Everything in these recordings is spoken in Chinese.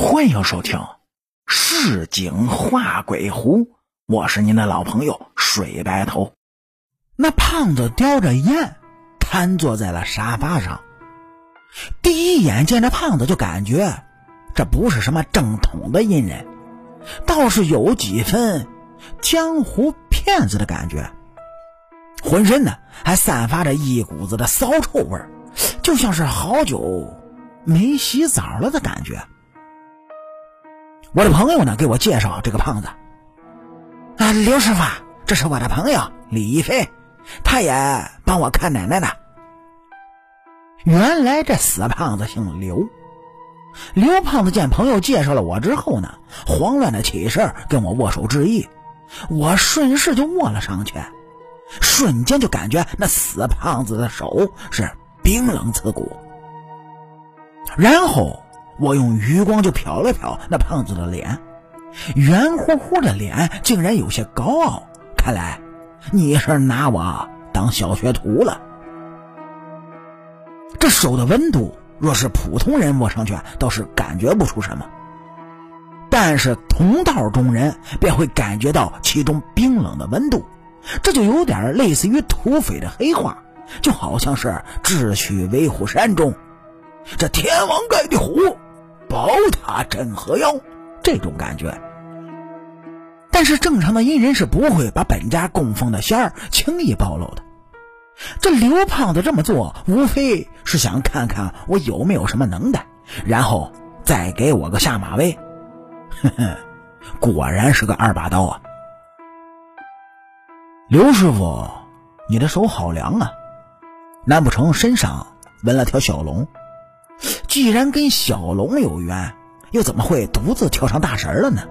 欢迎收听《市井画鬼狐》，我是您的老朋友水白头。那胖子叼着烟，瘫坐在了沙发上。第一眼见这胖子，就感觉这不是什么正统的阴人，倒是有几分江湖骗子的感觉。浑身呢还散发着一股子的骚臭味就像是好久没洗澡了的感觉。我的朋友呢，给我介绍这个胖子。啊，刘师傅，这是我的朋友李一飞，他也帮我看奶奶的。原来这死胖子姓刘。刘胖子见朋友介绍了我之后呢，慌乱的起身跟我握手致意。我顺势就握了上去，瞬间就感觉那死胖子的手是冰冷刺骨。然后。我用余光就瞟了瞟那胖子的脸，圆乎乎的脸竟然有些高傲。看来你是拿我当小学徒了。这手的温度，若是普通人握上去，倒是感觉不出什么；但是同道中人便会感觉到其中冰冷的温度。这就有点类似于土匪的黑话，就好像是智取威虎山中这天王盖地虎。宝塔镇河妖，这种感觉。但是正常的阴人是不会把本家供奉的仙儿轻易暴露的。这刘胖子这么做，无非是想看看我有没有什么能耐，然后再给我个下马威。呵呵，果然是个二把刀啊！刘师傅，你的手好凉啊！难不成身上纹了条小龙？既然跟小龙有缘，又怎么会独自跳上大神了呢？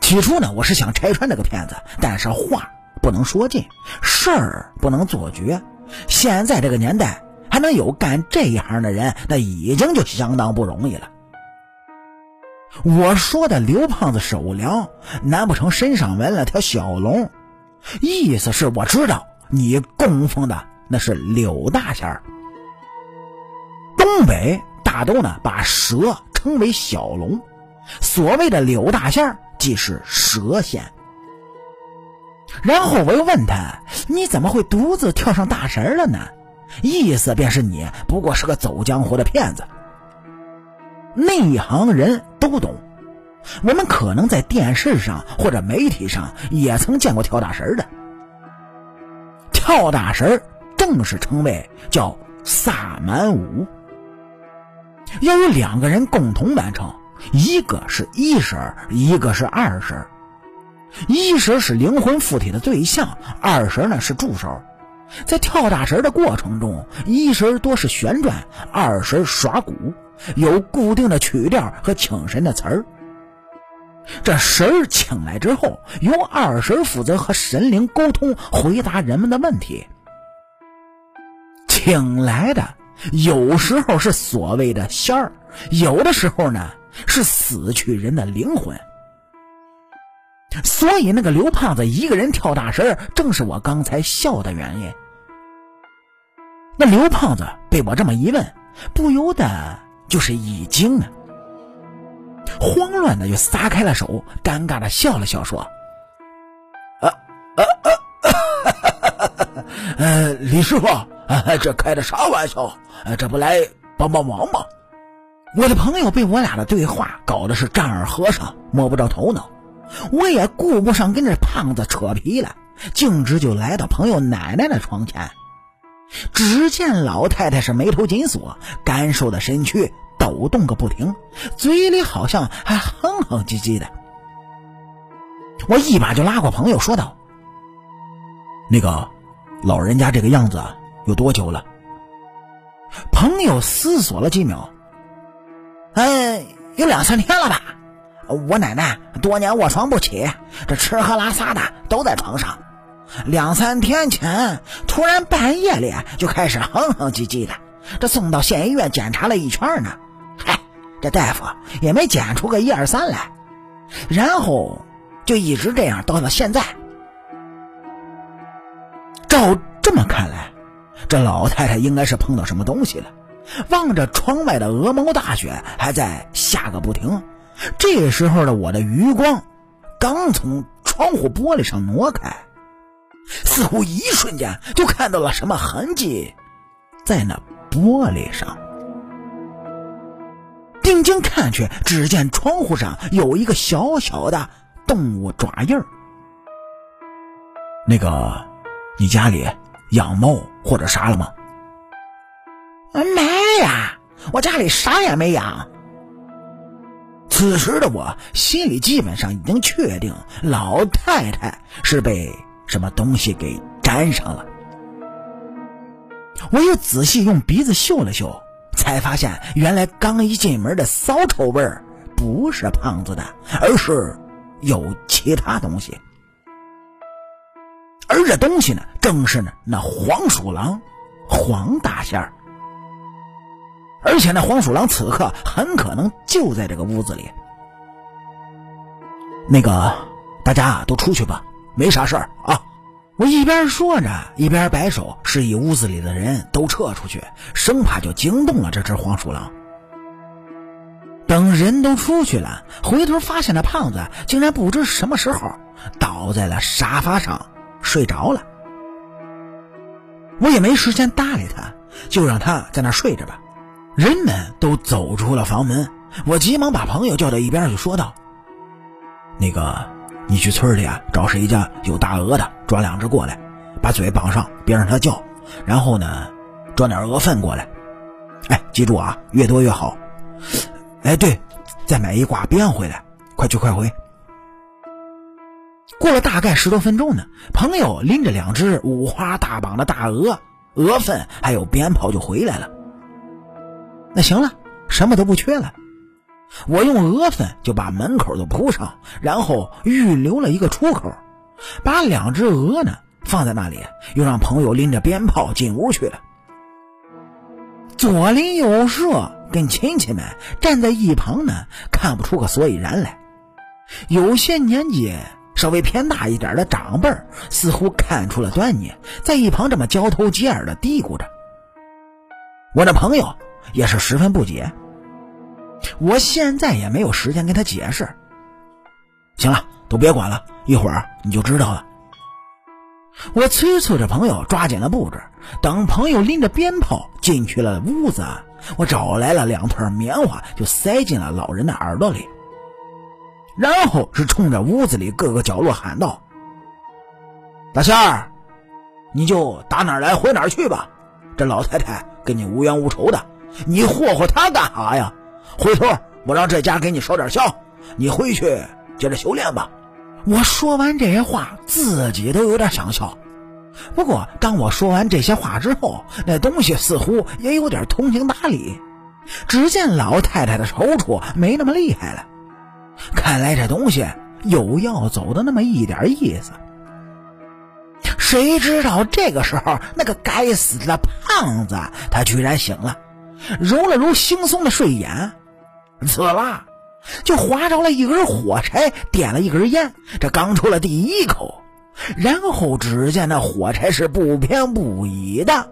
起初呢，我是想拆穿这个骗子，但是话不能说尽，事儿不能做绝。现在这个年代，还能有干这一行的人，那已经就相当不容易了。我说的刘胖子手凉，难不成身上纹了条小龙？意思是我知道你供奉的那是柳大仙儿。东北大都呢把蛇称为小龙，所谓的柳大仙儿即是蛇仙。然后我又问他：“你怎么会独自跳上大神了呢？”意思便是你不过是个走江湖的骗子。内行人都懂，我们可能在电视上或者媒体上也曾见过跳大神的。跳大神正式称谓叫萨满舞。要有两个人共同完成，一个是一神，一个是二神。一神是灵魂附体的对象，二神呢是助手。在跳大神的过程中，一神多是旋转，二神耍鼓，有固定的曲调和请神的词儿。这神请来之后，由二神负责和神灵沟通，回答人们的问题。请来的。有时候是所谓的仙儿，有的时候呢是死去人的灵魂。所以那个刘胖子一个人跳大神，正是我刚才笑的原因。那刘胖子被我这么一问，不由得就是一惊啊，慌乱的就撒开了手，尴尬的笑了笑，说：“啊啊啊，呃，李师傅。” 这开的啥玩笑？这不来帮帮忙吗？我的朋友被我俩的对话搞得是丈二和尚摸不着头脑，我也顾不上跟这胖子扯皮了，径直就来到朋友奶奶的床前。只见老太太是眉头紧锁，干瘦的身躯抖动个不停，嘴里好像还哼哼唧唧的。我一把就拉过朋友，说道：“那个老人家这个样子。”有多久了？朋友思索了几秒，嗯，有两三天了吧。我奶奶多年卧床不起，这吃喝拉撒的都在床上。两三天前，突然半夜里就开始哼哼唧唧的。这送到县医院检查了一圈呢，嗨，这大夫也没检出个一二三来。然后就一直这样到了现在。这。老太太应该是碰到什么东西了，望着窗外的鹅毛大雪还在下个不停。这时候的我的余光刚从窗户玻璃上挪开，似乎一瞬间就看到了什么痕迹在那玻璃上。定睛看去，只见窗户上有一个小小的动物爪印儿。那个，你家里养猫或者啥了吗？没呀，我家里啥也没养。此时的我心里基本上已经确定，老太太是被什么东西给粘上了。我又仔细用鼻子嗅了嗅，才发现原来刚一进门的骚臭味儿不是胖子的，而是有其他东西。而这东西呢，正是呢那黄鼠狼，黄大仙儿。而且那黄鼠狼此刻很可能就在这个屋子里。那个，大家都出去吧，没啥事儿啊。我一边说着，一边摆手，示意屋子里的人都撤出去，生怕就惊动了这只黄鼠狼。等人都出去了，回头发现那胖子竟然不知什么时候倒在了沙发上。睡着了，我也没时间搭理他，就让他在那睡着吧。人们都走出了房门，我急忙把朋友叫到一边，就说道：“那个，你去村里啊，找谁家有大鹅的，抓两只过来，把嘴绑上，别让它叫。然后呢，装点鹅粪过来。哎，记住啊，越多越好。哎，对，再买一挂鞭回来，快去快回。”过了大概十多分钟呢，朋友拎着两只五花大绑的大鹅、鹅粪还有鞭炮就回来了。那行了，什么都不缺了。我用鹅粪就把门口都铺上，然后预留了一个出口，把两只鹅呢放在那里，又让朋友拎着鞭炮进屋去了。左邻右舍跟亲戚们站在一旁呢，看不出个所以然来，有些年纪。稍微偏大一点的长辈似乎看出了端倪，在一旁这么交头接耳的嘀咕着。我的朋友也是十分不解。我现在也没有时间跟他解释。行了，都别管了，一会儿你就知道了。我催促着朋友抓紧了布置。等朋友拎着鞭炮进去了屋子，我找来了两团棉花，就塞进了老人的耳朵里。然后是冲着屋子里各个角落喊道：“大仙儿，你就打哪儿来回哪儿去吧。这老太太跟你无冤无仇的，你霍霍她干啥呀？回头我让这家给你烧点香，你回去接着修炼吧。”我说完这些话，自己都有点想笑。不过当我说完这些话之后，那东西似乎也有点通情达理。只见老太太的抽搐没那么厉害了。看来这东西有要走的那么一点意思。谁知道这个时候，那个该死的胖子他居然醒了，揉了揉惺忪的睡眼，呲啦，就划着了一根火柴，点了一根烟。这刚抽了第一口，然后只见那火柴是不偏不倚的，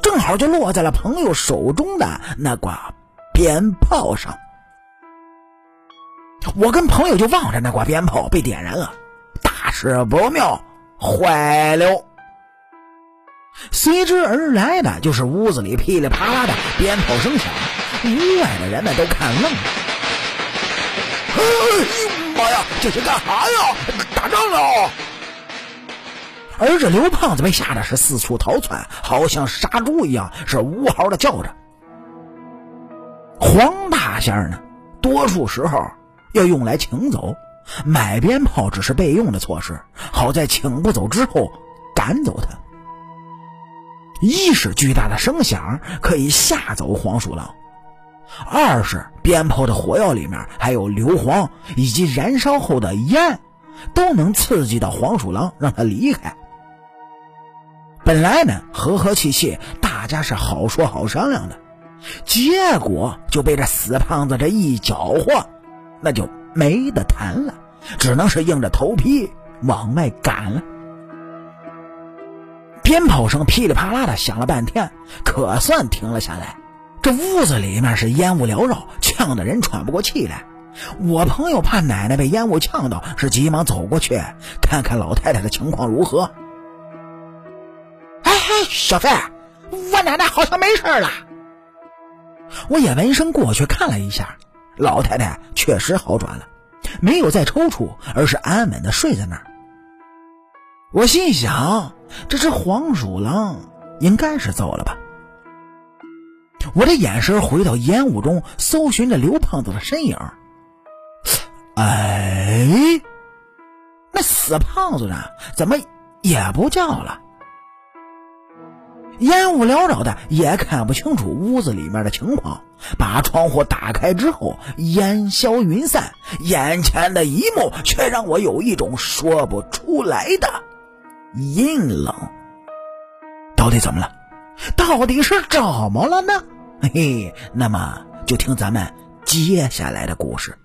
正好就落在了朋友手中的那挂鞭炮上。我跟朋友就望着那挂鞭炮被点燃了，大事不妙，坏了！随之而来的就是屋子里噼里啪啦的鞭炮声响，屋外的人们都看愣了。哎呦妈呀，这是干啥呀？打仗了！而这刘胖子被吓得是四处逃窜，好像杀猪一样，是呜嚎的叫着。黄大仙呢，多数时候。要用来请走，买鞭炮只是备用的措施。好在请不走之后赶走它。一是巨大的声响可以吓走黄鼠狼，二是鞭炮的火药里面还有硫磺以及燃烧后的烟，都能刺激到黄鼠狼，让它离开。本来呢和和气气，大家是好说好商量的，结果就被这死胖子这一搅和。那就没得谈了，只能是硬着头皮往外赶了。鞭炮声噼里啪啦的响了半天，可算停了下来。这屋子里面是烟雾缭绕，呛得人喘不过气来。我朋友怕奶奶被烟雾呛到，是急忙走过去看看老太太的情况如何。哎哎，小费，我奶奶好像没事了。我也闻声过去看了一下，老太太确实好转了，没有再抽搐，而是安稳的睡在那儿。我心想，这只黄鼠狼应该是走了吧。我的眼神回到烟雾中，搜寻着刘胖子的身影。哎，那死胖子呢？怎么也不叫了？烟雾缭绕的，也看不清楚屋子里面的情况。把窗户打开之后，烟消云散，眼前的一幕却让我有一种说不出来的阴冷。到底怎么了？到底是怎么了呢？嘿嘿，那么就听咱们接下来的故事。